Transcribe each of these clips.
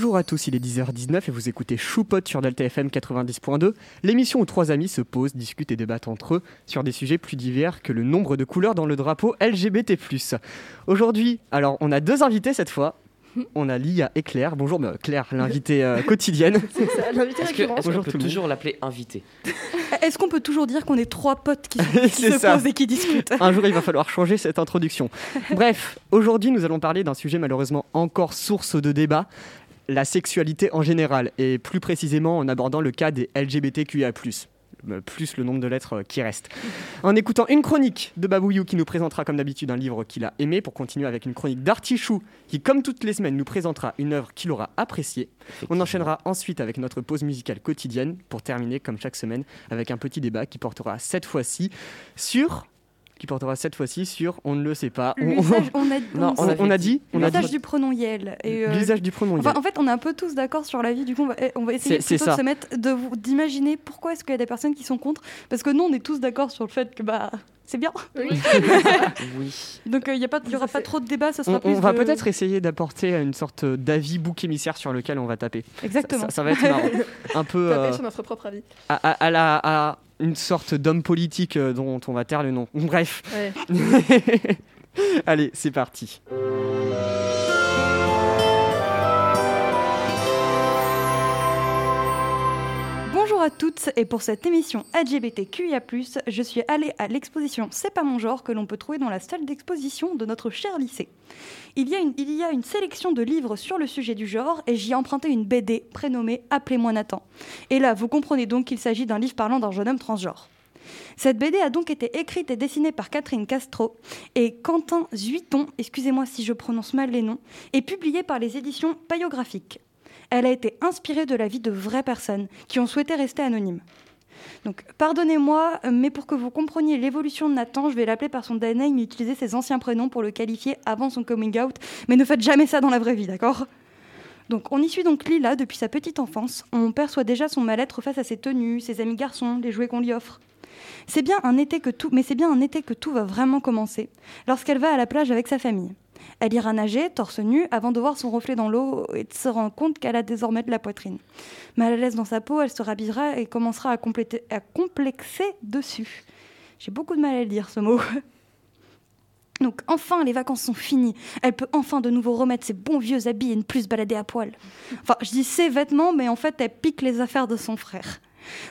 Bonjour à tous, il est 10h19 et vous écoutez Choupot sur Delta FM 90.2, l'émission où trois amis se posent, discutent et débattent entre eux sur des sujets plus divers que le nombre de couleurs dans le drapeau LGBT+. Aujourd'hui, alors on a deux invités cette fois. On a Lia et Claire. Bonjour bah, Claire, l'invitée euh, quotidienne. C'est ça, l'invité Est-ce que- récurrent. est-ce qu'on peut toujours l'appeler invité Est-ce qu'on peut toujours dire qu'on est trois potes qui, se ça. posent et qui discutent? Un jour, il va falloir changer cette introduction. Bref, aujourd'hui, nous allons parler d'un sujet malheureusement encore source de débat, la sexualité en général, et plus précisément en abordant le cas des LGBTQIA+. Euh, Plus le nombre de lettres euh, qui restent. En écoutant une chronique de Babouillou qui nous présentera comme d'habitude un livre qu'il a aimé, pour continuer avec une chronique d'Artichou qui, comme toutes les semaines, nous présentera une œuvre qu'il aura appréciée. On enchaînera ensuite avec notre pause musicale quotidienne pour terminer, comme chaque semaine, avec un petit débat qui portera cette fois-ci sur. Qui portera cette fois-ci sur on ne le sait pas. On, L'usage, on a, Non, on- on on avait a dit, l'usage du pronom Yel. Et, euh, l'usage du pronom. enfin, Yel. en fait, on est un peu tous d'accord sur la vie. Du coup, on va, on va essayer plutôt de ça. se mettre, de vous- d'imaginer pourquoi est-ce qu'il y a des personnes qui sont contre. Parce que nous, on est tous d'accord sur le fait que bah, c'est bien. Oui. Donc, il n'y aura pas trop de débat. Sera on, plus on va de- peut-être essayer d'apporter une sorte d'avis bouc émissaire sur lequel on va taper. Exactement. Ça, ça va être marrant. Un peu Taper euh, sur notre propre avis. à, à- à la, à une sorte d'homme politique euh, dont on va taire le nom. Bref. Ouais. Allez, c'est parti. Toutes et pour cette émission LGBTQIA+, je suis allée à l'exposition C'est pas mon genre que l'on peut trouver dans la salle d'exposition de notre cher lycée. Il y, a une, il y a une sélection de livres sur le sujet du genre et j'y ai emprunté une BD prénommée Appelez-moi Nathan. Et là, vous comprenez donc qu'il s'agit d'un livre parlant d'un jeune homme transgenre. Cette BD a donc été écrite et dessinée par Catherine Castro et Quentin Zuiton, excusez-moi si je prononce mal les noms, et publiée par les éditions Payographiques. Elle a été inspirée de la vie de vraies personnes qui ont souhaité rester anonymes. Donc, pardonnez-moi, mais pour que vous compreniez l'évolution de Nathan, je vais l'appeler par son name et utiliser ses anciens prénoms pour le qualifier avant son coming out. Mais ne faites jamais ça dans la vraie vie, d'accord? Donc, on y suit donc Lila depuis sa petite enfance. On perçoit déjà son mal-être face à ses tenues, ses amis garçons, les jouets qu'on lui offre. C'est bien un été que tout, mais c'est bien un été que tout va vraiment commencer, lorsqu'elle va à la plage avec sa famille. Elle ira nager, torse nu, avant de voir son reflet dans l'eau et de se rendre compte qu'elle a désormais de la poitrine. Mal à l'aise dans sa peau, elle se rhabillera et commencera à, compléter- à complexer dessus. J'ai beaucoup de mal à le dire, ce mot. Donc enfin, les vacances sont finies. Elle peut enfin de nouveau remettre ses bons vieux habits et ne plus se balader à poil. Enfin, je dis ses vêtements, mais en fait, elle pique les affaires de son frère.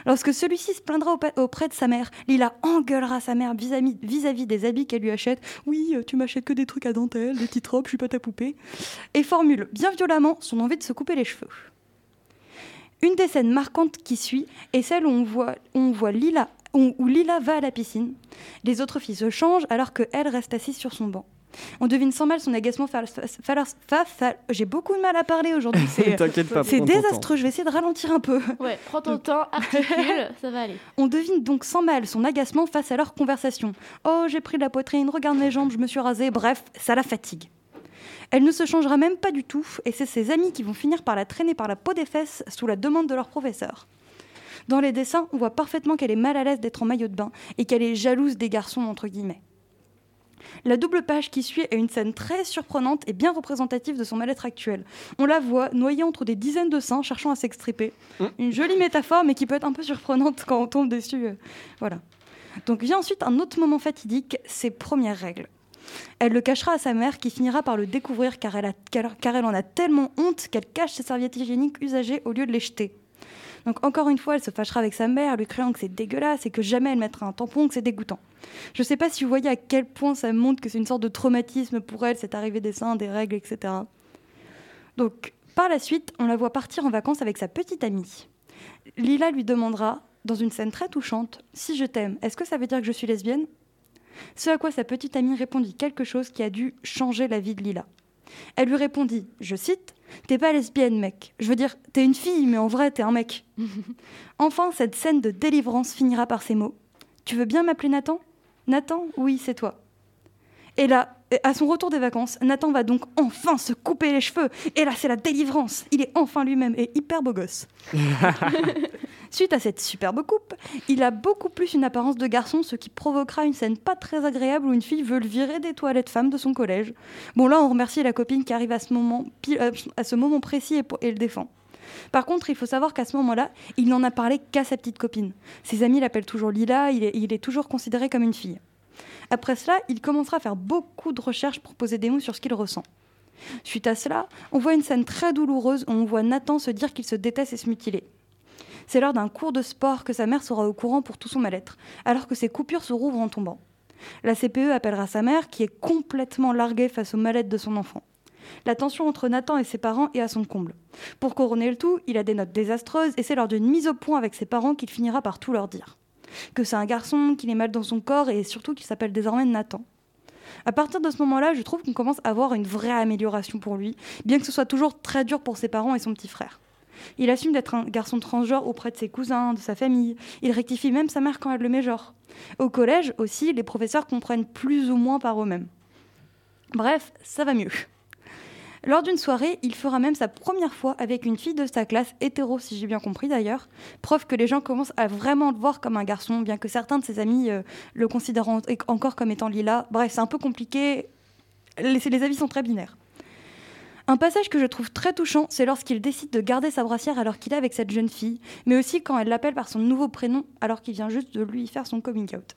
Lorsque celui-ci se plaindra auprès de sa mère, Lila engueulera sa mère vis-à-vis des habits qu'elle lui achète. Oui, euh, tu m'achètes que des trucs à dentelle, des petites robes, je suis pas ta poupée. Et formule bien violemment son envie de se couper les cheveux. Une des scènes marquantes qui suit est celle où on voit, Lila, où Lila va à la piscine. Les autres filles se changent alors qu'elle reste assise sur son banc. On devine sans mal son agacement J'ai beaucoup de mal à parler aujourd'hui. C'est désastreux. Je vais essayer de ralentir un peu. Ouais, prends ton temps, articule, ça va aller. On devine donc sans mal son agacement face à leur conversation. Oh, j'ai pris de la poitrine, regarde mes jambes, je me suis rasée, bref, ça la fatigue. Elle ne se changera même pas du tout, et c'est ses amis qui vont finir par la traîner par la peau des fesses sous la demande de leur professeur. Dans les dessins, on voit parfaitement qu'elle est mal à l'aise d'être en maillot de bain et qu'elle est jalouse des garçons, entre guillemets. La double page qui suit est une scène très surprenante et bien représentative de son mal-être actuel. On la voit noyée entre des dizaines de seins cherchant à s'extriper. Une jolie métaphore, mais qui peut être un peu surprenante quand on tombe dessus. euh, Voilà. Donc vient ensuite un autre moment fatidique, ses premières règles. Elle le cachera à sa mère qui finira par le découvrir car elle, a- car- car elle en a tellement honte qu'elle cache ses serviettes hygiéniques usagées au lieu de les jeter. Donc encore une fois, elle se fâchera avec sa mère, lui criant que c'est dégueulasse et que jamais elle mettra un tampon, que c'est dégoûtant. Je ne sais pas si vous voyez à quel point ça montre que c'est une sorte de traumatisme pour elle, cette arrivée des seins, des règles, etc. Donc par la suite, on la voit partir en vacances avec sa petite amie. Lila lui demandera, dans une scène très touchante, Si je t'aime, est-ce que ça veut dire que je suis lesbienne? Ce à quoi sa petite amie répondit quelque chose qui a dû changer la vie de Lila. Elle lui répondit, je cite, T'es pas lesbienne, mec. Je veux dire, t'es une fille, mais en vrai, t'es un mec. enfin, cette scène de délivrance finira par ces mots. Tu veux bien m'appeler Nathan? Nathan, oui, c'est toi. Et là, à son retour des vacances, Nathan va donc enfin se couper les cheveux. Et là, c'est la délivrance. Il est enfin lui-même et hyper beau gosse. Suite à cette superbe coupe, il a beaucoup plus une apparence de garçon, ce qui provoquera une scène pas très agréable où une fille veut le virer des toilettes femmes de son collège. Bon là, on remercie la copine qui arrive à ce moment, euh, précis et, le défend. Par contre, il faut savoir qu'à ce moment-là, il n'en a parlé qu'à sa petite copine. Ses amis l'appellent toujours Lila, il est toujours considéré comme une fille. Après cela, il commencera à faire beaucoup de recherches pour poser des mots sur ce qu'il ressent. Suite à cela, on voit une scène très douloureuse où on voit Nathan se dire qu'il se déteste et se mutiler. C'est lors d'un cours de sport que sa mère sera au courant pour tout son mal-être, alors que ses coupures se rouvrent en tombant. La CPE appellera sa mère, qui est complètement larguée face au mal-être de son enfant. La tension entre Nathan et ses parents est à son comble. Pour couronner le tout, il a des notes désastreuses et c'est lors d'une mise au point avec ses parents qu'il finira par tout leur dire. Que c'est un garçon, qu'il est mal dans son corps et surtout qu'il s'appelle désormais Nathan. À partir de ce moment-là, je trouve qu'on commence à avoir une vraie amélioration pour lui, bien que ce soit toujours très dur pour ses parents et son petit frère. Il assume d'être un garçon transgenre auprès de ses cousins, de sa famille. Il rectifie même sa mère quand elle le met genre. Au collège aussi, les professeurs comprennent plus ou moins par eux-mêmes. Bref, ça va mieux. Lors d'une soirée, il fera même sa première fois avec une fille de sa classe, hétéro si j'ai bien compris d'ailleurs, preuve que les gens commencent à vraiment le voir comme un garçon, bien que certains de ses amis euh, le considèrent en- encore comme étant lila. Bref, c'est un peu compliqué, les avis sont très binaires. Un passage que je trouve très touchant, c'est lorsqu'il décide de garder sa brassière alors qu'il est avec cette jeune fille, mais aussi quand elle l'appelle par son nouveau prénom alors qu'il vient juste de lui faire son coming out.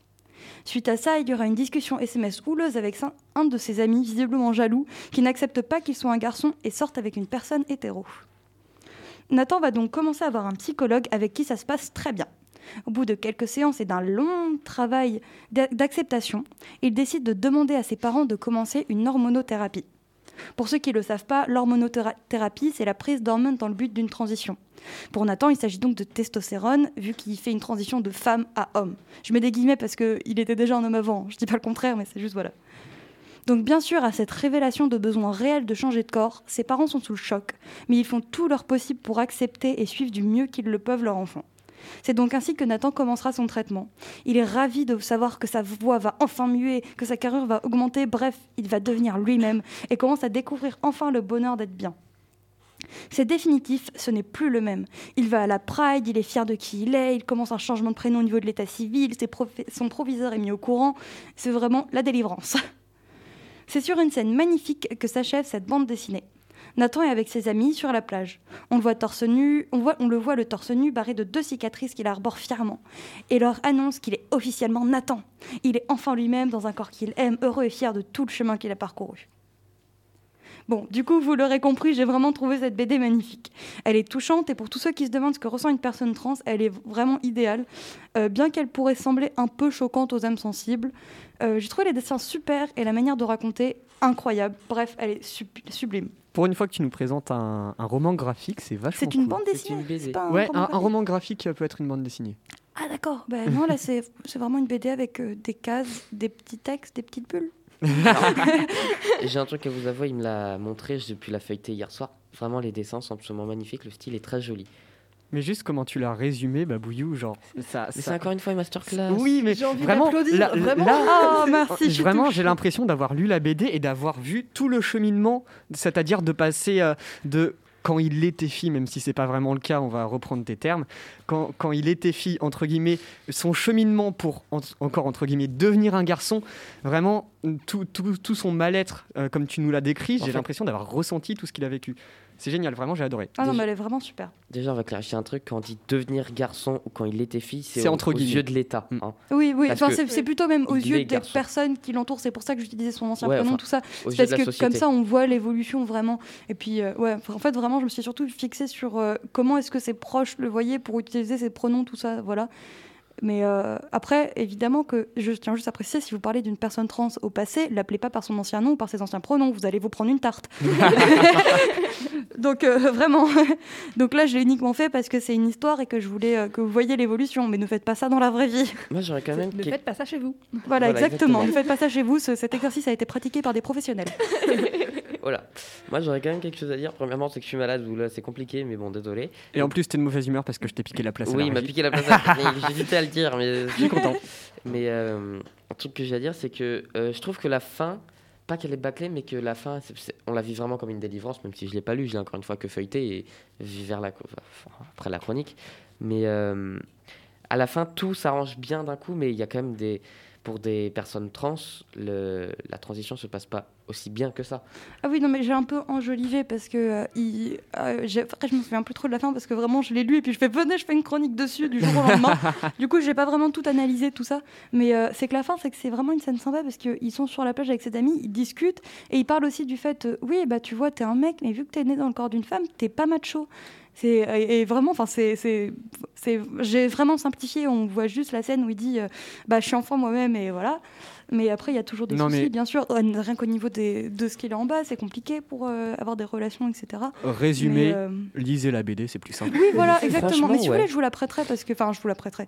Suite à ça, il y aura une discussion SMS houleuse avec un- de ses amis, visiblement jaloux, qui n'accepte pas qu'il soit un garçon et sorte avec une personne hétéro. Nathan va donc commencer à avoir un psychologue avec qui ça se passe très bien. Au bout de quelques séances et d'un long travail d'a- d'acceptation, il décide de demander à ses parents de commencer une hormonothérapie. Pour ceux qui ne le savent pas, l'hormonothérapie, c'est la prise d'hormones dans le but d'une transition. Pour Nathan, il s'agit donc de testostérone, vu qu'il fait une transition de femme à homme. Je mets des guillemets parce qu'il était déjà un homme avant, je dis pas le contraire, mais c'est juste voilà. Donc bien sûr, à cette révélation de besoin réel de changer de corps, ses parents sont sous le choc, mais ils font tout leur possible pour accepter et suivre du mieux qu'ils le peuvent leur enfant. C'est donc ainsi que Nathan commencera son traitement. Il est ravi de savoir que sa voix va enfin muer, que sa carrure va augmenter, bref, il va devenir lui-même et commence à découvrir enfin le bonheur d'être bien. C'est définitif, ce n'est plus le même. Il va à la Pride, il est fier de qui il est, il commence un changement de prénom au niveau de l'état civil, son proviseur est mis au courant. C'est vraiment la délivrance. C'est sur une scène magnifique que s'achève cette bande dessinée. Nathan est avec ses amis sur la plage. On le voit torse nu, on, le voit le torse nu barré de deux cicatrices qu'il arbore fièrement et leur annonce qu'il est officiellement Nathan. Il est enfin lui-même dans un corps qu'il aime, heureux et fier de tout le chemin qu'il a parcouru. Bon, du coup, vous l'aurez compris, j'ai vraiment trouvé cette BD magnifique. Elle est touchante et pour tous ceux qui se demandent ce que ressent une personne trans, elle est vraiment idéale. Euh, bien qu'elle pourrait sembler un peu choquante aux âmes sensibles, euh, j'ai trouvé les dessins super et la manière de raconter incroyable. Bref, elle est sub- sublime. Pour une fois que tu nous présentes un, un roman graphique, c'est vachement C'est une cool. bande dessinée une pas un Ouais, roman un, roman graphique peut être une bande dessinée. Ah d'accord, ben non là c'est c'est vraiment une BD avec euh, des cases, des petits textes, des petites bulles. J'ai un truc à vous avouer, il me l'a montré, j'ai pu la feuilleter hier soir. Vraiment, les dessins sont absolument magnifiques, le style est très joli. Mais juste comment tu l'as résumé, Babouillou, genre ça. Mais ça- c'est encore une fois une masterclass. Oui, mais J'ai envie vraiment, d'applaudir, là, vraiment. Oh merci, je vraiment, j'ai l'impression d'avoir lu la BD et d'avoir vu tout le cheminement, c'est-à-dire de passer euh, de quand il était fille, même si c'est pas vraiment le cas, on va reprendre tes termes, quand, quand il était fille, entre guillemets, son cheminement pour, en- encore entre guillemets, devenir un garçon, vraiment, tout, tout, tout son mal-être, euh, comme tu nous l'as décrit, j'ai fait- l'impression d'avoir ressenti tout ce qu'il a vécu. C'est génial, vraiment, j'ai adoré. Ah non, mais elle est vraiment super. Déjà, on va clarifier un truc, quand on dit devenir garçon ou quand il était fille, c'est aux guillemets. yeux de l'État. Mm. hein. Oui, oui, enfin, c'est plutôt même aux yeux des garçon. personnes qui l'entourent. C'est pour ça que j'utilisais son ancien Ouais, prénom, enfin, tout ça. Aux C'est parce que société. comme ça, on voit l'évolution vraiment. Et puis, euh, ouais, enfin, en fait, vraiment, je me suis surtout fixée sur euh, comment est-ce que ses proches le voyaient pour utiliser ses pronoms, tout ça, voilà. Mais euh, après, évidemment que je tiens juste à préciser, si vous parlez d'une personne trans au passé, l'appelez pas par son ancien nom ou par ses anciens pronoms, vous allez vous prendre une tarte. Donc euh, vraiment, donc là je l'ai uniquement fait parce que c'est une histoire et que je voulais euh, que vous voyiez l'évolution, mais ne faites pas ça dans la vraie vie. Moi, j'aurais quand même. Ne faites pas ça chez vous. Voilà, Voilà, exactement. exactement. Ne faites pas ça chez vous, ce- cet exercice a été pratiqué par des professionnels. Voilà. Moi, j'aurais quand même quelque chose à dire. Premièrement, c'est que je suis malade, ou là, c'est compliqué, mais bon, désolé. Et en plus, t'es de mauvaise humeur parce que je t'ai piqué la place. à Oui, la il m'a piqué la place. à- J'hésitais à le dire, mais Je suis content. Mais euh, un truc que j'ai à dire, c'est que euh, je trouve que la fin, pas qu'elle est bâclée, mais que la fin, on la vit vraiment comme une délivrance, même si je l'ai pas lu, je l'ai encore une fois que feuilleté et vu vers la, enfin, après la chronique. Mais euh, à la fin, tout s'arrange bien d'un coup, mais il y a quand même des. Pour des personnes trans, le, la transition se passe pas aussi bien que ça. Ah oui, non, mais j'ai un peu enjolivé parce que euh, il, euh, après, je me souviens plus trop de la fin parce que vraiment, je l'ai lu et puis je fais venez, je fais une chronique dessus du jour au lendemain. du coup, j'ai pas vraiment tout analysé tout ça, mais euh, c'est que la fin, c'est que c'est vraiment une scène sympa parce qu'ils sont sur la plage avec ses amis, ils discutent et ils parlent aussi du fait, euh, oui, bah tu vois, t'es un mec, mais vu que t'es né dans le corps d'une femme, t'es pas macho. C'est et, et vraiment, enfin, c'est, c'est, c'est, j'ai vraiment simplifié. On voit juste la scène où il dit, euh, bah je suis enfant moi-même et voilà. Mais après, il y a toujours des Non, soucis, mais- bien sûr. Euh, Rien qu'au niveau des, de ce qu'il a en bas, c'est compliqué pour euh, avoir des relations, etc. Résumé, Mais, euh, lisez la BD, c'est plus simple. Oui, voilà, exactement. Mais si vous voulez, je vous la prêterai parce que, enfin, je vous la prêterai.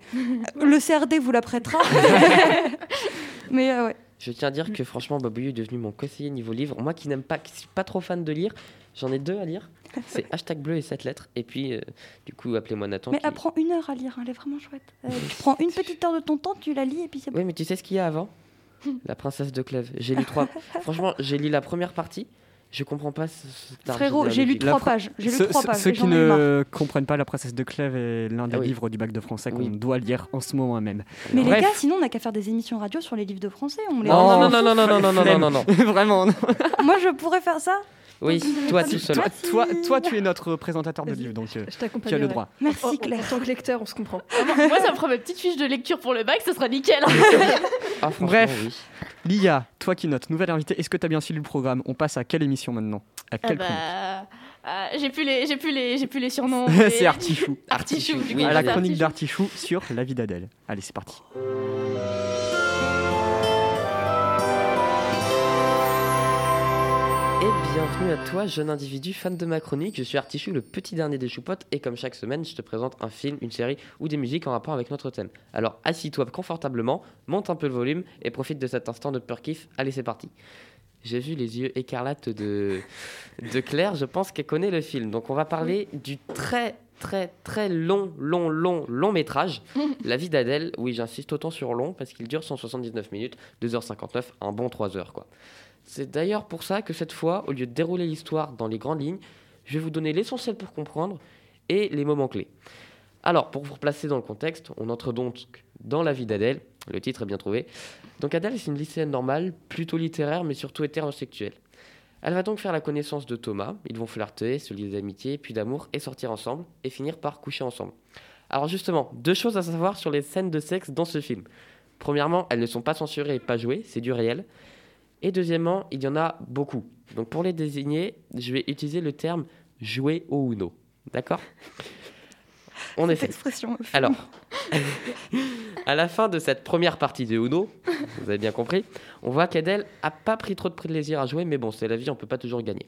Le CRD vous la prêtera. Mais euh, ouais. Je tiens à dire que franchement, Babouillou est devenu mon conseiller niveau livre. Moi qui n'aime pas, qui suis pas trop fan de lire, j'en ai deux à lire. C'est hashtag bleu et sept lettres. Et puis, euh, du coup, appelez-moi Nathan. Mais qui- elle prend une heure à lire, hein, elle est vraiment chouette. Euh, tu prends une petite heure de ton temps, tu la lis et puis c'est bon. Oui, mais tu sais ce qu'il y a avant La princesse de Clèves. J'ai lu trois. Franchement, j'ai lu la première partie. Je comprends pas ce, Frérot, j'ai lu trois pages. J'ai lu Ceux, trois pages. ceux qui ne comprennent pas La princesse de Clèves est l'un des Ah oui. livres du bac de français qu'on Oui. doit lire en ce moment même. Mais Bref. les gars, sinon on n'a qu'à faire des émissions radio sur les livres de français. On les Non, non, Oh, non, non, non, non, non, non, non, non, non. Vraiment. non. Moi, je pourrais faire ça. Oui, toi avez tout pas seul. dit- Toi, si. toi, toi, tu es notre présentateur de livre, donc euh, Je t'accompagne. tu as le droit. Merci En, en Claire. tant que lecteur, on se comprend. Moi, ça me fera ma petite fiche de lecture pour le bac, ce sera nickel. Ah, franchement, Bref. oui. Lia, toi qui notes, nouvelle invitée, est-ce que tu as bien suivi le programme? On passe à quelle émission maintenant? À Ah quelle bah, chronique ah, j'ai plus les, j'ai plus les, j'ai plus les surnoms. mais- C'est Artichou. Artichou. du coup, Oui, à la chronique Artichou. d'Artichou sur la vie d'Adèle. Allez, c'est parti. Et bienvenue à toi, jeune individu fan de ma chronique. Je suis Artichou, le petit dernier des choupottes, et comme chaque semaine, je te présente un film, une série ou des musiques en rapport avec notre thème. Alors assis-toi confortablement, monte un peu le volume et profite de cet instant de pur kiff. Allez, c'est parti. J'ai vu les yeux écarlates de, de Claire, je pense qu'elle connaît le film. Donc on va parler du très très très long, long, long, long métrage, La vie d'Adèle. Oui, j'insiste autant sur long parce qu'il dure 179 minutes, 2h59, un bon 3h quoi. C'est d'ailleurs pour ça que cette fois, au lieu de dérouler l'histoire dans les grandes lignes, je vais vous donner l'essentiel pour comprendre et les moments clés. Alors, pour vous replacer dans le contexte, on entre donc dans la vie d'Adèle. Le titre est bien trouvé. Donc Adèle, c'est une lycéenne normale, plutôt littéraire, mais surtout hétérosexuelle. Elle va donc faire la connaissance de Thomas. Ils vont flirter, se lier d'amitié, puis d'amour, et sortir ensemble, et finir par coucher ensemble. Alors justement, deux choses à savoir sur les scènes de sexe dans ce film. Premièrement, elles ne sont pas censurées et pas jouées, c'est du réel. Et deuxièmement, il y en a beaucoup. Donc pour les désigner, je vais utiliser le terme jouer au Uno. D'accord? On Cette essaie. expression. Alors, à la fin de cette première partie de Uno, vous avez bien compris, on voit qu'Adèle a pas pris trop de plaisir à jouer, mais bon, c'est la vie, on peut pas toujours gagner.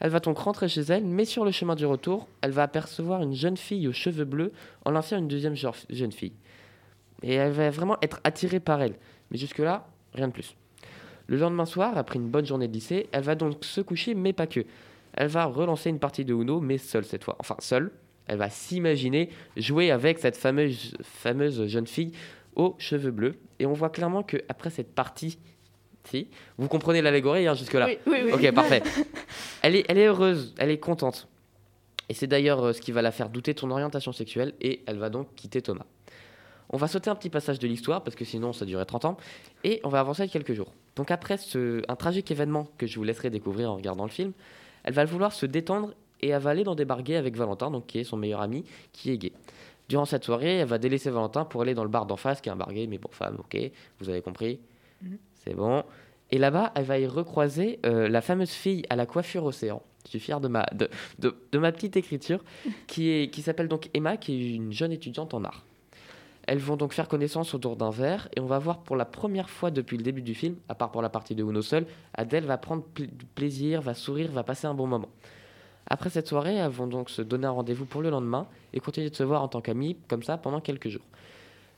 Elle va donc rentrer chez elle, mais sur le chemin du retour, elle va apercevoir une jeune fille aux cheveux bleus en lançant une deuxième jeune fille. Et elle va vraiment être attirée par elle. Mais jusque-là, rien de plus. Le lendemain soir, après une bonne journée de lycée, elle va donc se coucher, mais pas que. Elle va relancer une partie de Uno, mais seule cette fois. Enfin, seule. Elle va s'imaginer jouer avec cette fameuse, fameuse jeune fille aux cheveux bleus. Et on voit clairement que après cette partie, si, vous comprenez l'allégorie hein, jusque-là. Oui, oui, oui. Ok, parfait. Elle est, elle est heureuse, elle est contente. Et c'est d'ailleurs euh, ce qui va la faire douter de son orientation sexuelle et elle va donc quitter Thomas. On va sauter un petit passage de l'histoire parce que sinon ça durait 30 ans et on va avancer quelques jours. Donc après ce, un tragique événement que je vous laisserai découvrir en regardant le film, elle va vouloir se détendre et elle va aller dans des bars gays avec Valentin, donc qui est son meilleur ami, qui est gay. Durant cette soirée, elle va délaisser Valentin pour aller dans le bar d'en face, qui est un bar gay, mais pour femmes, ok, vous avez compris, Mhm. c'est bon. Et là-bas, elle va y recroiser euh, la fameuse fille à la coiffure océan. Je suis fier de ma, de, de- de ma petite écriture, qui, est, qui s'appelle donc Emma, qui est une jeune étudiante en art. Elles vont donc faire connaissance autour d'un verre, et on va voir pour la première fois depuis le début du film, à part pour la partie de Uno seul, Adèle va prendre plaisir, va sourire, va passer un bon moment. Après cette soirée, elles vont donc se donner un rendez-vous pour le lendemain et continuer de se voir en tant qu'amies, comme ça, pendant quelques jours.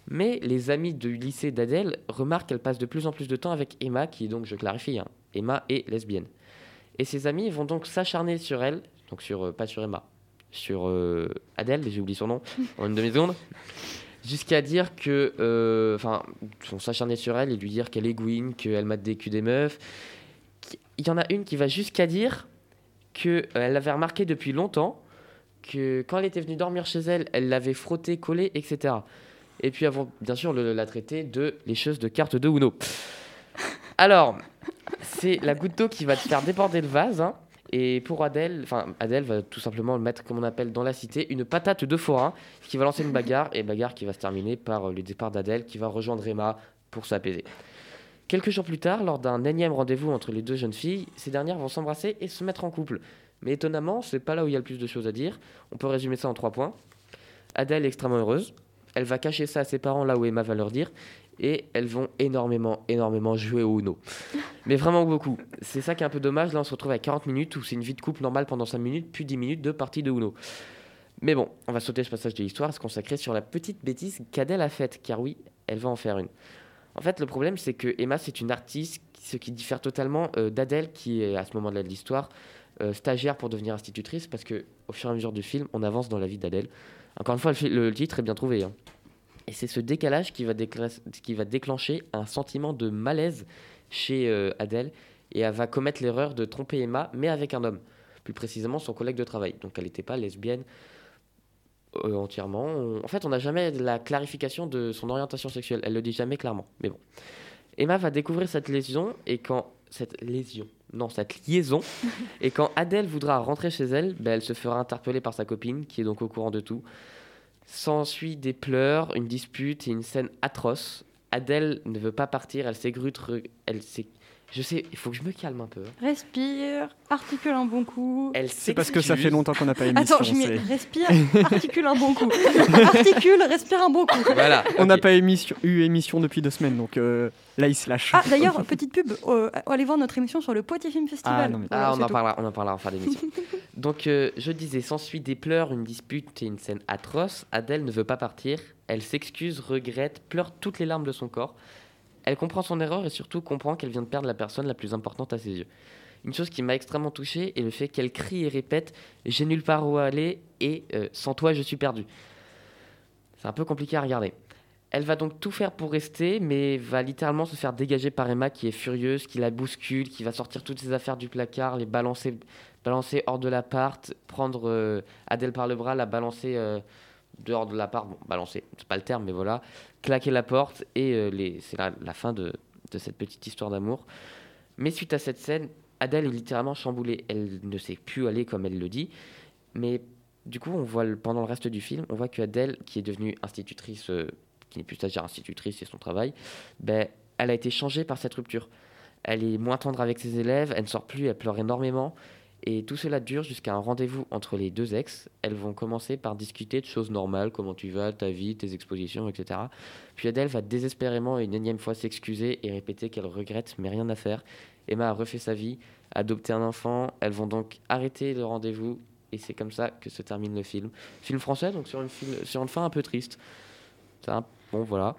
Mais les amis du lycée d'Adèle remarquent qu'elle passe de plus en plus de temps avec Emma, qui est donc, je clarifie, hein, Emma est lesbienne. Et ses amis vont donc s'acharner sur elle, donc sur, euh, pas sur Emma, sur euh, Adèle, j'ai oublié son nom, en une demi-seconde, jusqu'à dire que, euh, enfin, vont s'acharner sur elle et lui dire qu'elle est gouine, qu'elle mate des culs des meufs. Il y en a une qui va jusqu'à dire qu'elle avait remarqué depuis longtemps que quand elle était venue dormir chez elle, elle l'avait frotté, collé, etc. Et puis avant, bien sûr, la traiter de lécheuse de cartes de Uno. Alors, c'est la goutte d'eau qui va te faire déborder le vase. hein. Et pour Adèle, enfin Adèle va tout simplement le mettre, comme on appelle dans la cité, une patate de forain qui va lancer une bagarre et bagarre qui va se terminer par euh, le départ d'Adèle qui va rejoindre Emma pour s'apaiser. Quelques jours plus tard, lors d'un énième rendez-vous entre les deux jeunes filles, ces dernières vont s'embrasser et se mettre en couple. Mais étonnamment, c'est pas là où il y a le plus de choses à dire. On peut résumer ça en trois points. Adèle est extrêmement heureuse. Elle va cacher ça à ses parents là où Emma va leur dire. Et elles vont énormément, énormément jouer au Uno. Mais vraiment beaucoup. C'est ça qui est un peu dommage. Là, on se retrouve à 40 minutes où c'est une vie de couple normale pendant 5 minutes, puis 10 minutes de partie de Uno. Mais bon, on va sauter ce passage de l'histoire se consacrer sur la petite bêtise qu'Adèle a faite. Car oui, elle va en faire une. En fait, le problème, c'est que Emma, c'est une artiste, ce qui diffère totalement euh, d'Adèle, qui est à ce moment-là de l'histoire, euh, stagiaire pour devenir institutrice, parce que au fur et à mesure du film, on avance dans la vie d'Adèle. Encore une fois, le, le titre est bien trouvé. hein. Et c'est ce décalage qui va, décla- qui va déclencher un sentiment de malaise chez euh, Adèle, et elle va commettre l'erreur de tromper Emma, mais avec un homme, plus précisément son collègue de travail. Donc elle n'était pas lesbienne euh, entièrement. On- En fait, on n'a jamais la clarification de son orientation sexuelle. Elle le dit jamais clairement. Mais bon. Emma va découvrir cette lésion et quand cette lésion, non, cette liaison, et quand Adèle voudra rentrer chez elle, ben, elle se fera interpeller par sa copine, qui est donc au courant de tout. S'ensuit des pleurs, une dispute et une scène atroce. Adèle ne veut pas partir, elle s'égrute, elle Je sais, il faut que je me calme un peu. hein. Respire, articule un bon coup. Elle C'est parce que ça fait longtemps qu'on n'a pas émission. Attends, je mets respire, articule un bon coup. articule, respire un bon coup. Voilà. On n'a ok. pas émission, eu émission depuis deux semaines, donc euh, là il se lâche. Ah, d'ailleurs, petite pub, euh, allez voir notre émission sur le Poitiers Film Festival. Ah, non, mais- Voilà, Ah, on c'est en tout. parlera, on en parlera en fin d'émission. Donc, euh, je disais, s'ensuit des pleurs, une dispute et une scène atroce. Adèle ne veut pas partir. Elle s'excuse, regrette, pleure toutes les larmes de son corps. Elle comprend son erreur et surtout comprend qu'elle vient de perdre la personne la plus importante à ses yeux. Une chose qui m'a extrêmement touché est le fait qu'elle crie et répète J'ai nulle part où aller et euh, sans toi, je suis perdue. C'est un peu compliqué à regarder. Elle va donc tout faire pour rester, mais va littéralement se faire dégager par Emma qui est furieuse, qui la bouscule, qui va sortir toutes ses affaires du placard, les balancer, balancer hors de l'appart, prendre euh, Adèle par le bras, la balancer euh, dehors de l'appart, bon, balancer, c'est pas le terme, mais voilà, claquer la porte, et euh, c'est la, fin de, cette petite histoire d'amour. Mais suite à cette scène, Adèle est littéralement chamboulée. Elle ne sait plus aller comme elle le dit, mais du coup, on voit pendant le reste du film, on voit que Adèle, qui est devenue institutrice, euh, qui n'est plus stagiaire institutrice, c'est son travail, ben, elle a été changée par cette rupture. Elle est moins tendre avec ses élèves, elle ne sort plus, elle pleure énormément. Et tout cela dure jusqu'à un rendez-vous entre les deux ex. Elles vont commencer par discuter de choses normales, comment tu vas, ta vie, tes expositions, etc. Puis Adèle va désespérément une énième fois s'excuser et répéter qu'elle regrette, mais rien à faire. Emma a refait sa vie, adopté un enfant. Elles vont donc arrêter le rendez-vous. Et c'est comme ça que se termine le film. Film français, donc sur une, fin un peu triste. Bon, voilà.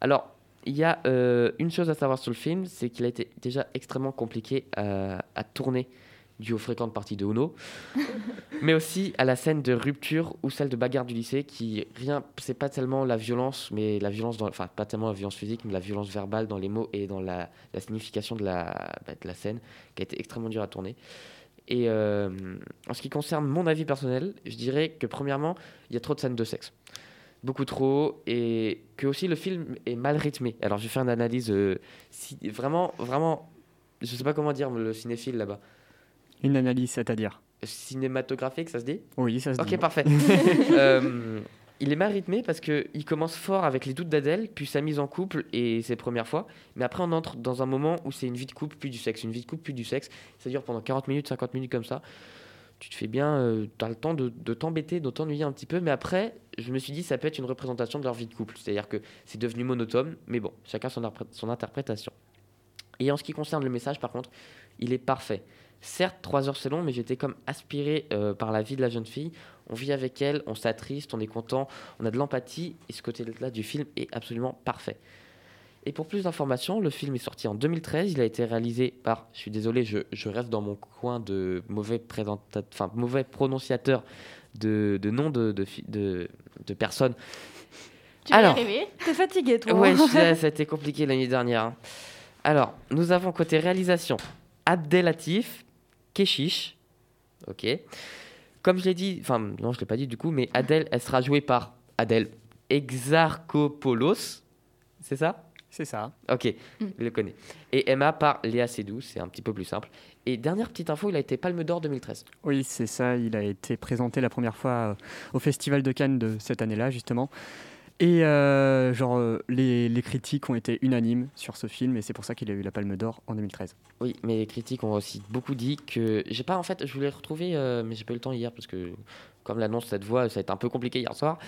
Alors, il y a euh, une chose à savoir sur le film, c'est qu'il a été déjà extrêmement compliqué à tourner dû aux fréquentes parties de Uno, mais aussi à la scène de rupture ou celle de bagarre du lycée qui rien, c'est pas tellement la violence, mais la violence, dans, enfin pas tellement la violence physique, mais la violence verbale dans les mots et dans la, la signification de la, bah, de la scène qui a été extrêmement dure à tourner. Et euh, en ce qui concerne mon avis personnel, je dirais que premièrement, il y a trop de scènes de sexe beaucoup trop et que aussi le film est mal rythmé. Alors je vais faire une analyse euh, si, vraiment vraiment je sais pas comment dire le cinéphile là-bas. Une analyse, c'est-à-dire Cinématographique, ça se dit? Oui, ça se dit. Ok, parfait. Euh, il est mal rythmé parce que il commence fort avec les doutes d'Adèle, puis sa mise en couple et ses premières fois. Mais après, on entre dans un moment où c'est une vie de couple, puis du sexe. Une vie de couple, puis du sexe. Ça dure pendant 40 minutes, 50 minutes comme ça. Tu te fais bien, tu as le temps de, de t'embêter, de t'ennuyer un petit peu. Mais après, je me suis dit, ça peut être une représentation de leur vie de couple. C'est-à-dire que c'est devenu monotone, mais bon, chacun son, son interprétation. Et en ce qui concerne le message, par contre, il est parfait. Certes, trois heures c'est long, mais j'étais comme aspiré euh, par la vie de la jeune fille. On vit avec elle, on s'attriste, on est content, on a de l'empathie, et ce côté-là du film est absolument parfait. Et pour plus d'informations, le film est sorti en 2013. Il a été réalisé par, je suis désolé, je, je reste dans mon coin de mauvais, présenta- enfin, mauvais prononciateur de, de noms de, de, de, de personnes. Tu Alors. T'es fatigué, toi. Ouais, ça a été compliqué l'année dernière. hein. Alors, nous avons côté réalisation Abdelatif, Keshish, ok. comme je l'ai dit, enfin non, je l'ai pas dit du coup, mais Adèle, elle sera jouée par Adèle Exarchopoulos. C'est ça? C'est ça. Ok, Mm. je le connais. Et Emma par Léa Seydoux, c'est un petit peu plus simple. Et dernière petite info, il a été Palme d'Or 2013. Oui, c'est ça. Il a été présenté la première fois euh, au Festival de Cannes de cette année-là, justement. Et euh, genre, euh, les, les critiques ont été unanimes sur ce film, et c'est pour ça qu'il a eu la Palme d'Or en 2013. Oui, mais les critiques ont aussi beaucoup dit que j'ai pas en fait, je voulais retrouver, euh, mais j'ai pas eu le temps hier parce que comme l'annonce cette voix, ça a été un peu compliqué hier soir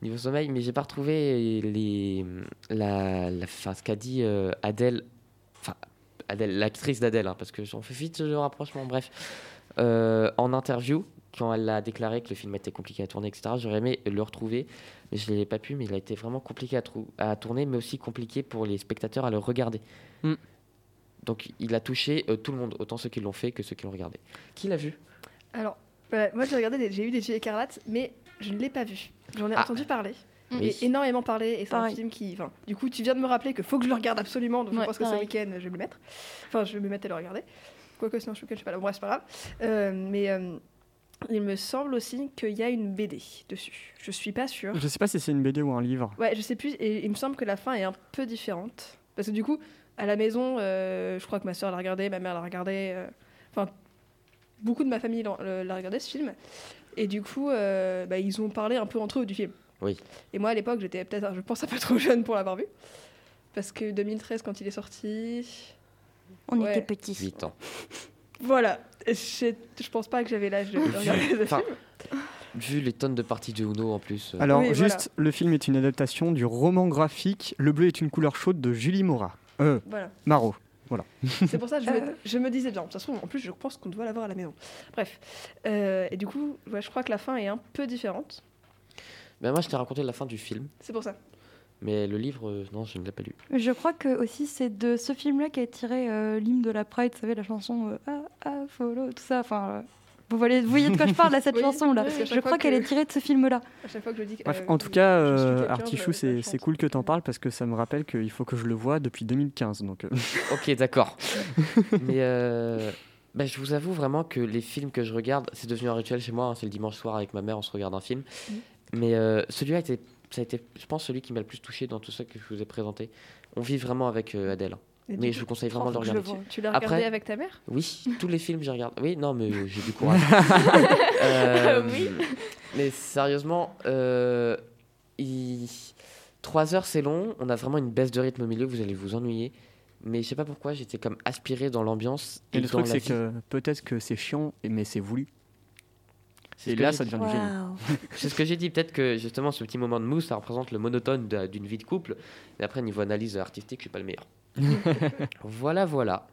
niveau sommeil, mais j'ai pas retrouvé les la, enfin, ce qu'a dit euh, Adèle, enfin Adèle, l'actrice d'Adèle, hein, parce que on fait vite ce rapprochement, bref, en interview quand elle a déclaré que le film était compliqué à tourner, etc. J'aurais aimé le retrouver, mais je l'ai pas pu, mais il a été vraiment compliqué à, tourner, mais aussi compliqué pour les spectateurs à le regarder. Mm. Donc il a touché euh, tout le monde, autant ceux qui l'ont fait que ceux qui l'ont regardé. Qui l'a vu? Alors, voilà, moi j'ai regardé, des- j'ai eu des yeux écarlates, mais je ne l'ai pas vu. J'en ai Ah. entendu parler. Oui. Et énormément parlé, et c'est un film qui. Du coup, tu viens de me rappeler qu'il faut que je le regarde absolument, donc je Ouais, pense que ce week-end, je vais me le mettre. Enfin, je vais me mettre à le regarder. Quoique sinon, je sais pas là. Bref, c'est pas grave. Euh, mais euh, il me semble aussi qu'il y a une BD dessus. Je suis pas sûre. Je sais pas si c'est une BD ou un livre. Ouais, je sais plus, et il me semble que la fin est un peu différente. Parce que du coup, à la maison, euh, je crois que ma soeur l'a regardé, ma mère l'a regardé. euh, Enfin, beaucoup de ma famille l'a l'a regardé ce film. Et du coup, euh, bah, ils ont parlé un peu entre eux du film. Oui. Et moi, à l'époque, j'étais peut-être, je pense, un peu trop jeune pour l'avoir vu. Parce que 2013, quand il est sorti. On Ouais. était petits. 8 ans. Voilà. Je, je pense pas que j'avais l'âge de de regarder ce Enfin, film. Vu les tonnes de parties de Uno en plus. euh, Alors, Oui, juste, le film est une adaptation du roman graphique Le bleu est une couleur chaude de Julie Morat. Euh, Voilà. Marot. C'est pour ça que je me, je me disais bien. Ça se trouve, en plus, je pense qu'on doit l'avoir à la maison. Bref. Euh, et du coup, ouais, je crois que la fin est un peu différente. ben, moi, je t'ai raconté la fin du film, C'est pour ça. Mais le livre, euh, non, je ne l'ai pas lu. Je crois que aussi c'est de ce film-là qu'a tiré euh, l'hymne de la Pride, vous savez, la chanson euh, Ah, ah, follow, tout ça. Enfin, euh, vous, voyez, vous voyez de quoi je parle, là, cette Oui, chanson-là. Je crois qu'elle que- est tirée de ce film-là. À chaque fois que je dis. que, Bref, euh, en tout cas, euh, Artichou, c'est cool que t'en parles parce que ça me rappelle qu'il faut que je le vois depuis 2015. Donc, euh, Ok, d'accord. mais euh, ben, je vous avoue vraiment que les films que je regarde, c'est devenu un rituel chez moi. hein, c'est le dimanche soir avec ma mère, on se regarde un film. Mhm. Mais euh, celui-là, a été- ça a été, je pense, celui qui m'a le plus touché dans tout ça que je vous ai présenté. On vit vraiment avec euh, Adèle. Et Mais coup, je vous conseille vraiment de le regarder. le. Tu l'as Après- regardé avec ta mère? Oui, tous les films, je regarde. Oui, non, mais j'ai du courage. Euh, Oui. Mais sérieusement, euh, il- trois heures, c'est long. On a vraiment une baisse de rythme au milieu. Vous allez vous ennuyer. Mais je sais pas pourquoi, j'étais comme aspiré dans l'ambiance. et le dans truc, c'est que peut-être que c'est chiant, mais c'est voulu. C'est Et ce que là, j'ai ça dit. devient du génie. C'est ce que j'ai dit. Peut-être que justement, ce petit moment de mousse, ça représente le monotone d'une vie de couple. Et après, niveau analyse artistique, je suis pas le meilleur. voilà, voilà.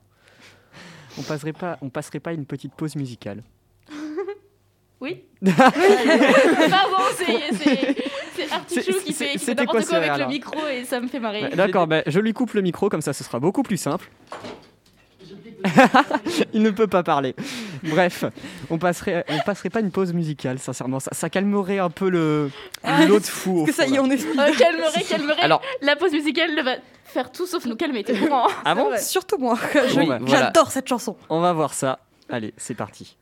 On passerait pas, on passerait pas une petite pause musicale. Oui. Pardon, c'est Artichou qui fait, qui fait n'importe quoi, quoi avec le micro et ça me fait marrer. Ouais, D'accord, bah, je lui coupe le micro, comme ça ce sera beaucoup plus simple. Il ne peut pas parler. Bref, on passerait, on passerait pas une pause musicale, sincèrement. Ça, ça calmerait un peu le Ah, l'autre fou. au Parce que ça y est, on est Euh, calmerez, calmerez. Alors, La pause musicale va faire tout sauf nous calmer, t'es hein Ah bon. Surtout moi. Bon, bah, voilà. J'adore cette chanson. On va voir ça. Allez, c'est parti.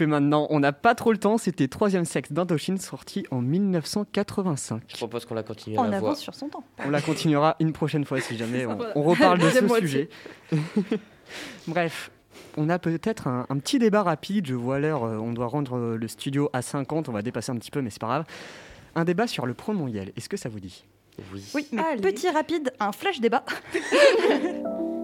Couper maintenant. On n'a pas trop le temps. C'était Troisième sexe d'Indochine, sorti en 1985. Je propose qu'on la continue On la voix. avance sur son temps. On la continuera une prochaine fois si jamais on, reparle de ce moitié. sujet. Bref, on a peut-être un, un petit débat rapide. Je vois l'heure, euh, on doit rendre euh, le studio à 50. On va dépasser un petit peu, mais c'est pas grave. Un débat sur le pronom Yel. Est-ce que ça vous dit? Oui. Oui, mais Allez. petit rapide, un flash débat.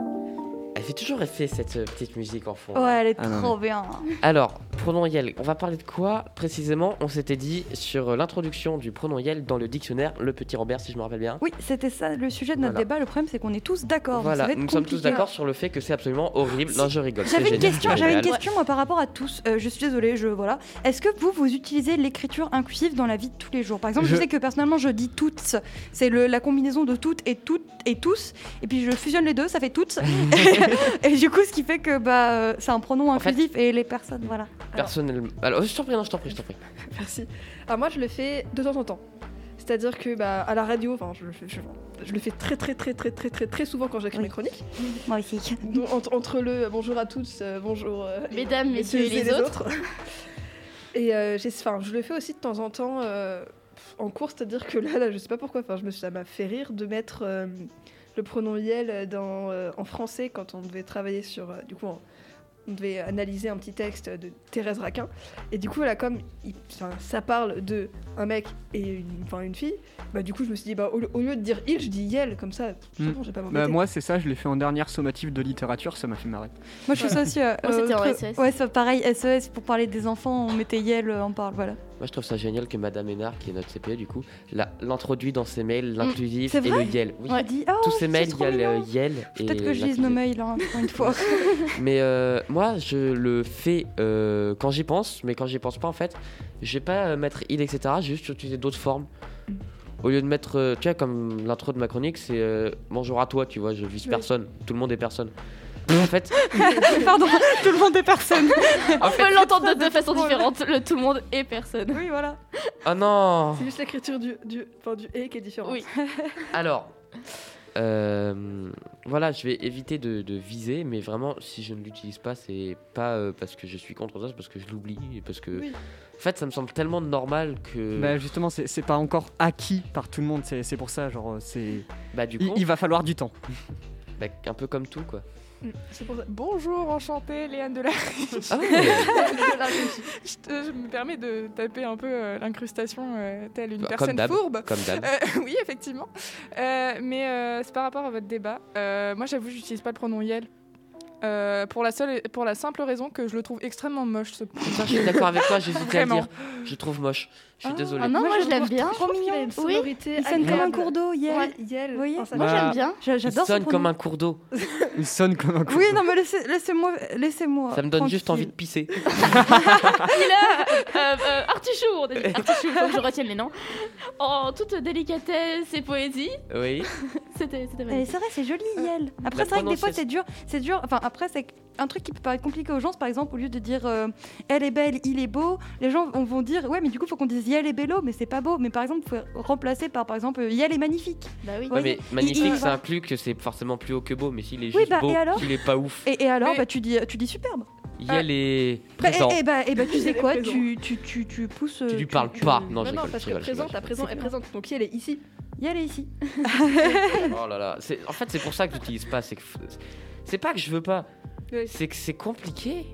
Fait toujours effet cette euh, petite musique en fond. Ouais, elle est Ah non, trop bien. Alors, pronom Yel, on va parler de quoi précisément? On s'était dit sur euh, l'introduction du pronom Yel dans le dictionnaire, le petit Robert, si je me rappelle bien. Oui, c'était ça le sujet de notre Voilà. débat. Le problème, c'est qu'on est tous d'accord. donc ça Voilà, va être nous sommes tous compliqué. d'accord sur le fait que c'est absolument horrible. Non, je rigole. c'est J'avais une génial, question, c'est j'avais une génial. question moi par rapport à tous. Euh, je suis désolée, je voilà. Est-ce que vous vous utilisez l'écriture inclusive dans la vie de tous les jours? Par exemple, je, Je- sais que personnellement je dis toutes. C'est le- la combinaison de toutes et toutes et tous. Et puis je fusionne les deux, ça fait toutes. et du coup, ce qui fait que bah euh, c'est un pronom En fait- inclusif et les personnes voilà. Personnellement. Alors, je t'en prie, non, je t'en prie, je t'en prie. Merci. Alors moi, je le fais de temps en temps. C'est-à-dire que bah, à la radio, enfin, je, le fais- je- je le fais très très très très très très très souvent quand j'écris Oui. mes chroniques. Moi aussi. Donc, entre, entre le bonjour à tous, euh, bonjour euh, Mesdames, messieurs et les autres. et euh, je le fais aussi de temps en temps euh, en cours, c'est-à-dire que là, là, je sais pas pourquoi, enfin, je me, ça m'a fait rire de mettre euh, le pronom Yel dans, euh, en français quand on devait travailler sur, euh, du coup, en- on devait analyser un petit texte de Thérèse Raquin. Et du coup, là, comme il- ça parle de un mec et une, enfin, une fille, bah, du coup, je me suis dit, bah, au, au lieu de dire il, je dis Yel, comme ça, Mm. bon, j'ai pas Bah. Moi, c'est ça. Je l'ai fait en dernière sommative de littérature. Ça m'a fait marrer. Moi je ça aussi. euh, Moi, c'était en SES. Ouais, c'est pareil. SES pour parler des enfants, on mettait Yel, euh, on parle voilà. Moi, je trouve ça génial que Madame Hénard, qui est notre CPE, du coup, l'introduit dans ses mails, l'inclusif C'est et le Yel. Oui. Dit oh, Tous ces c'est mails, il y a le. Yel et Peut-être que je lise nos l'inclusif. mails hein, pour une fois. Mais euh, moi, je le fais euh, quand j'y pense, mais quand j'y pense pas, en fait, je vais pas euh, mettre il, etc. J'ai juste utiliser d'autres formes. Au lieu de mettre, euh, tu vois, comme l'intro de ma chronique, c'est euh, bonjour à toi, tu vois, je vise Oui. personne, tout le monde est personne. En fait, Pardon, tout le monde est personne. On peut l'entendre de deux façons différentes. Le tout le monde et personne. Oui, voilà. oh non C'est juste l'écriture du, du, enfin, du et qui est différente. Oui. Alors, euh, voilà, je vais éviter de, de viser, mais vraiment, si je ne l'utilise pas, c'est pas euh, parce que je suis contre ça, c'est parce que je l'oublie, et parce que... Oui. En fait, ça me semble tellement normal que... Bah, justement, c'est c'est pas encore acquis par tout le monde. C'est c'est pour ça. Genre, c'est. bah, du Il, coup, il va falloir du temps. bah, un peu comme tout, quoi. C'est pour ça. Bonjour, enchantée, Léane de la Ah je, te- je me permets de taper un peu euh, l'incrustation euh, telle une Bah, personne fourbe. Comme d'hab. Euh, oui, effectivement. Euh, mais c'est par rapport à votre débat. Moi, j'avoue, j'utilise pas le pronom Yel. Pour, la seule, pour la simple raison que je le trouve extrêmement moche. Ce... Je suis d'accord avec toi, j'hésitais à le dire. Je trouve moche. Je suis Ah. désolé. Ah non, moi, je l'aime bien. Trop mignon. Il a une Oui. Il sonne comme un cours d'eau, Yel. Ouais, Yel. Vous voyez Enfin, ça- Moi, j'aime bien. J'a- Il J'adore ce sonne comme un cours d'eau. Il sonne comme un coup. Oui, non, mais laissez- laissez-moi. Laissez-moi. Ça me donne juste envie de pisser. Et là, euh, euh, Artichaut, on a dit Artichaut, faut que je retienne les noms. En toute délicatesse et poésie, Oui. c'était magnifique. C'est vrai, c'est joli, Yel. Après, La c'est vrai que des fois, c'est dur. C'est dur. Enfin, après, c'est un truc qui peut paraître compliqué aux gens. Par exemple, au lieu de dire euh, elle est belle, il est beau, les gens vont- vont dire ouais, mais du coup, faut qu'on dise Yel est bello, mais c'est pas beau. Mais par exemple, il faut remplacer par par exemple Yel est magnifique. Bah oui. Ouais, mais il- magnifique, il- ça inclut que c'est forcément plus haut que beau, mais s'il est Oui, juste bah, beau, et alors qu'il est pas ouf. Et, et alors, Mais- bah, tu dis, tu dis superbe. Yel est Après, présent. et, et bah, et bah, tu sais quoi, tu, tu, tu, tu pousses. Tu lui parles pas. Non, je Non, parce que présente, la présente C'est est présente. Donc Yel est ici. Yel est ici. Oh là là. En fait, c'est pour ça que j'utilise pas. C'est que f- c'est pas que je veux pas. Oui. C'est que c'est compliqué.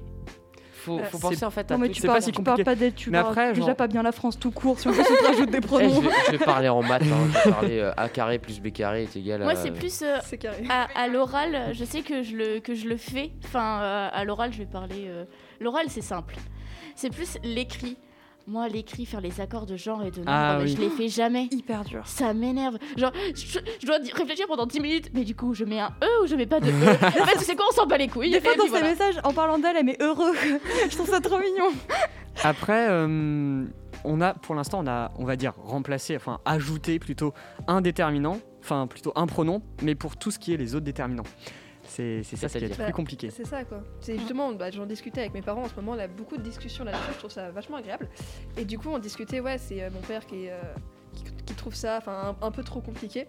Faut, Euh, faut penser en fait à Non, mais tout. tu c'est parles, pas si tu parles compliqué. pas d'être. Tu Mais parles après, déjà genre- pas bien la France tout court. Si on te rajoute des Eh, pronoms. je, vais, je vais parler en maths. hein, Je vais parler euh, A carré plus B carré est égal à. Moi, c'est plus euh, carré. à, à l'oral. Je sais que je le, que je le fais. Enfin, euh, à l'oral, je vais parler. euh, L'oral, c'est simple. C'est plus l'écrit. Moi, l'écrit, faire les accords de genre et de nombre, Ah mais oui. je les fais jamais. Hyper dur. Ça m'énerve. Genre, je, je dois réfléchir pendant 10 minutes, mais du coup, je mets un E ou je mets pas de E? en fait, tu sais quoi, on s'en bat les couilles. Des fois, et dans puis ses voilà. messages, en parlant d'elle, elle met heureux. je trouve ça trop mignon. Après, euh, on a, pour l'instant, on a, on va dire, remplacé, enfin, ajouté plutôt un déterminant, enfin, plutôt un pronom, mais pour tout ce qui est les autres déterminants. C'est c'est ça ce qui est plus compliqué. C'est ça quoi. C'est justement, bah, j'en discutais avec mes parents en ce moment, on a beaucoup de discussions là-dessus, je trouve ça vachement agréable. Et du coup, on discutait, ouais, c'est euh, mon père qui, est, euh, qui, qui trouve ça un peu trop compliqué.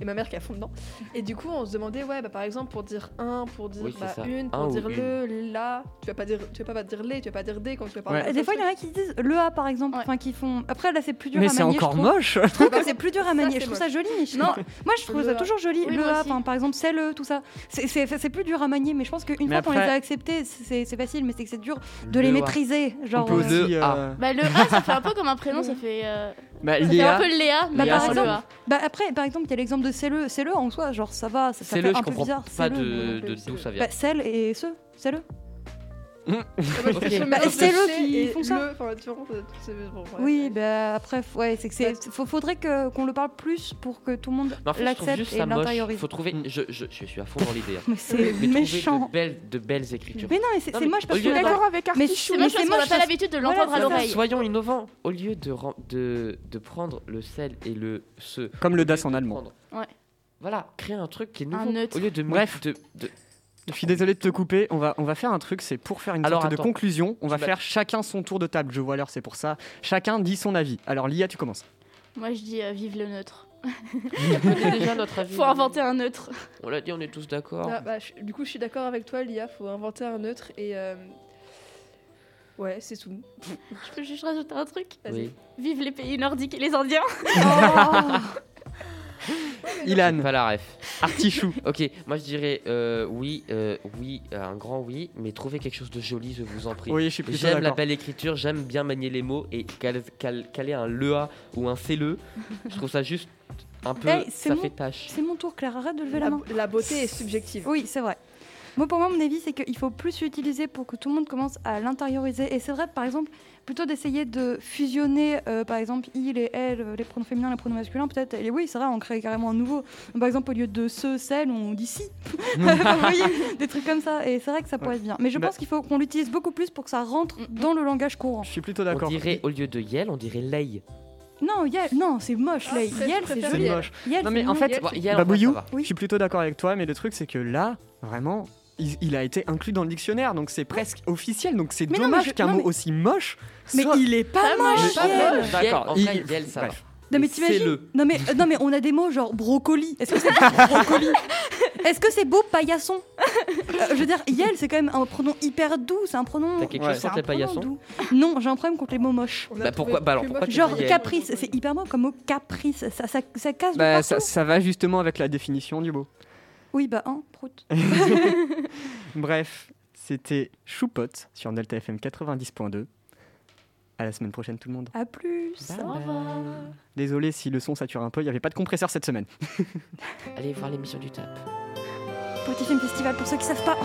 Et ma mère qui est à fond dedans. Et du coup, on se demandait, ouais, bah, par exemple, pour dire un, pour dire Oui, c'est bah, une, pour Un dire une. le, la, tu vas pas dire, tu vas pas dire les, tu vas pas dire des quand tu vas parler. Ouais. Des fois, il y en a qui disent le A par exemple, Ouais. enfin qui font. Après là, c'est plus dur Mais à c'est manier. je encore trouve. moche Je trouve que c'est plus dur à manier. c'est je trouve ça joli. Je- Non. Moi, je trouve Le ça A. toujours joli. Oui, le A, par exemple, c'est le, tout ça. C'est- C'est c'est plus dur à manier, mais je pense qu'une Mais fois qu'on les a acceptés, c'est c'est facile, mais c'est que c'est dur de les Le A. maîtriser. Genre. euh, euh, Bah, le A, ça fait un peu comme un prénom, ça fait. Bah, ça fait un peu le Léa, mais Léa, pas par le exemple. Bah après, par exemple, il y a l'exemple de c'est le, c'est le en soi, genre ça va, ça, ça C'est fait le, un je peu comprends bizarre. pas de d'où ça vient. Bah, celle et ce, c'est le. Ah, Bah, c'est qui font ça. c'est-. Oui, bah après, ouais, c'est que c'est, faut- faudrait que qu'on le parle plus pour que tout le monde Mais en fait, l'accepte et moche. l'intériorise. Faut trouver. Mm. Je, je, je suis à fond dans l'idée. hein. Mais c'est Mais méchant. de belles, de belles écritures. Mais non, mais c'est, Non, c'est mais moche au parce que Je suis d'accord avec Mais Artichou. je- C'est mais moche c'est parce qu'on n'a moche pas l'habitude de Voilà, l'entendre à c'est l'oreille. Soyons innovants. Au lieu de, de, de prendre le sel et le ce. Comme le das en allemand. Ouais. Voilà, créer un truc qui est nouveau. Au lieu de Bref. de- Je suis désolé de te couper. On va, on va faire un truc, c'est pour faire une Alors, sorte de conclusion. On va vas- faire chacun son tour de table. Je vois l'heure, c'est pour ça. Chacun dit son avis. Alors, Lia, tu commences. Moi, je dis euh, vive le neutre. déjà notre avis. Faut inventer un neutre. On l'a dit, on est tous d'accord. Ah, bah, je- du coup, je suis d'accord avec toi, Lia. Faut inventer un neutre et. euh, Ouais, c'est tout. Je peux juste rajouter un truc Vas-y. Oui. Vive les pays nordiques et les Indiens. Ilan, Pas la ref. Artichou. Ok, moi je dirais euh, oui, euh, oui, euh, un grand oui, mais trouvez quelque chose de joli, je vous en prie. Oui, je suis plutôt J'aime la d'accord. belle écriture, j'aime bien manier les mots et cal- cal- caler un LEA ou un CLE, je trouve ça juste un peu. Hey, c'est ça mon- fait tâche. C'est mon tour, Claire, arrête de lever la La, main. la beauté est subjective. Oui, c'est vrai. Moi, pour moi, mon avis, c'est qu'il faut plus l'utiliser pour que tout le monde commence à l'intérioriser. Et c'est vrai, par exemple, plutôt d'essayer de fusionner, euh, par exemple, il et elle, euh, les pronoms féminins, les pronoms masculins, peut-être. Et oui, c'est vrai, on crée carrément un nouveau. Par exemple, au lieu de ce, celle, on dit si. Vous voyez, des trucs comme ça. Et c'est vrai que ça pourrait être bien. Mais je Bah- pense qu'il faut qu'on l'utilise beaucoup plus pour que ça rentre dans le langage courant. Je suis plutôt On d'accord. dirait, au lieu de Yel, on dirait Lei. Non, Yel, non, c'est moche, Ah, là. Yel, c'est joli. Moche. Yel, Non, mais en fait, Yel, va. Oui. je suis plutôt d'accord avec toi, mais le truc, c'est que là, vraiment, il, il a été inclus dans le dictionnaire, donc c'est presque officiel. Donc c'est Mais mais dommage qu'un mot mais- aussi moche Mais soit. il est pas Pas moche, moche, moche. D'accord. En il- Yel, ça. Bref. Non mais Mais t'imagines fais-le. Non mais euh, non mais on a des mots genre brocoli. Est-ce que c'est brocoli Est-ce que c'est beau paillasson Euh, Je veux dire, Yel c'est quand même un pronom hyper doux, c'est un pronom. T'as quelque Ouais. chose contre les paillassons doux. Non, j'ai un problème contre les mots moches. Bah, pourquoi- bah, alors, pourquoi moche Genre caprice, c'est hyper beau comme mot caprice, ça, ça, ça casse Bah, ça va justement avec la définition du mot. Oui bah hein, prout. Bref, c'était Choupote sur Delta FM 90.2. À la semaine prochaine, tout le monde. À plus. Bye Au revoir. Désolé si le son sature un peu, il n'y avait pas de compresseur cette semaine. Allez voir l'émission du TAP. Petit film festival pour ceux qui savent pas.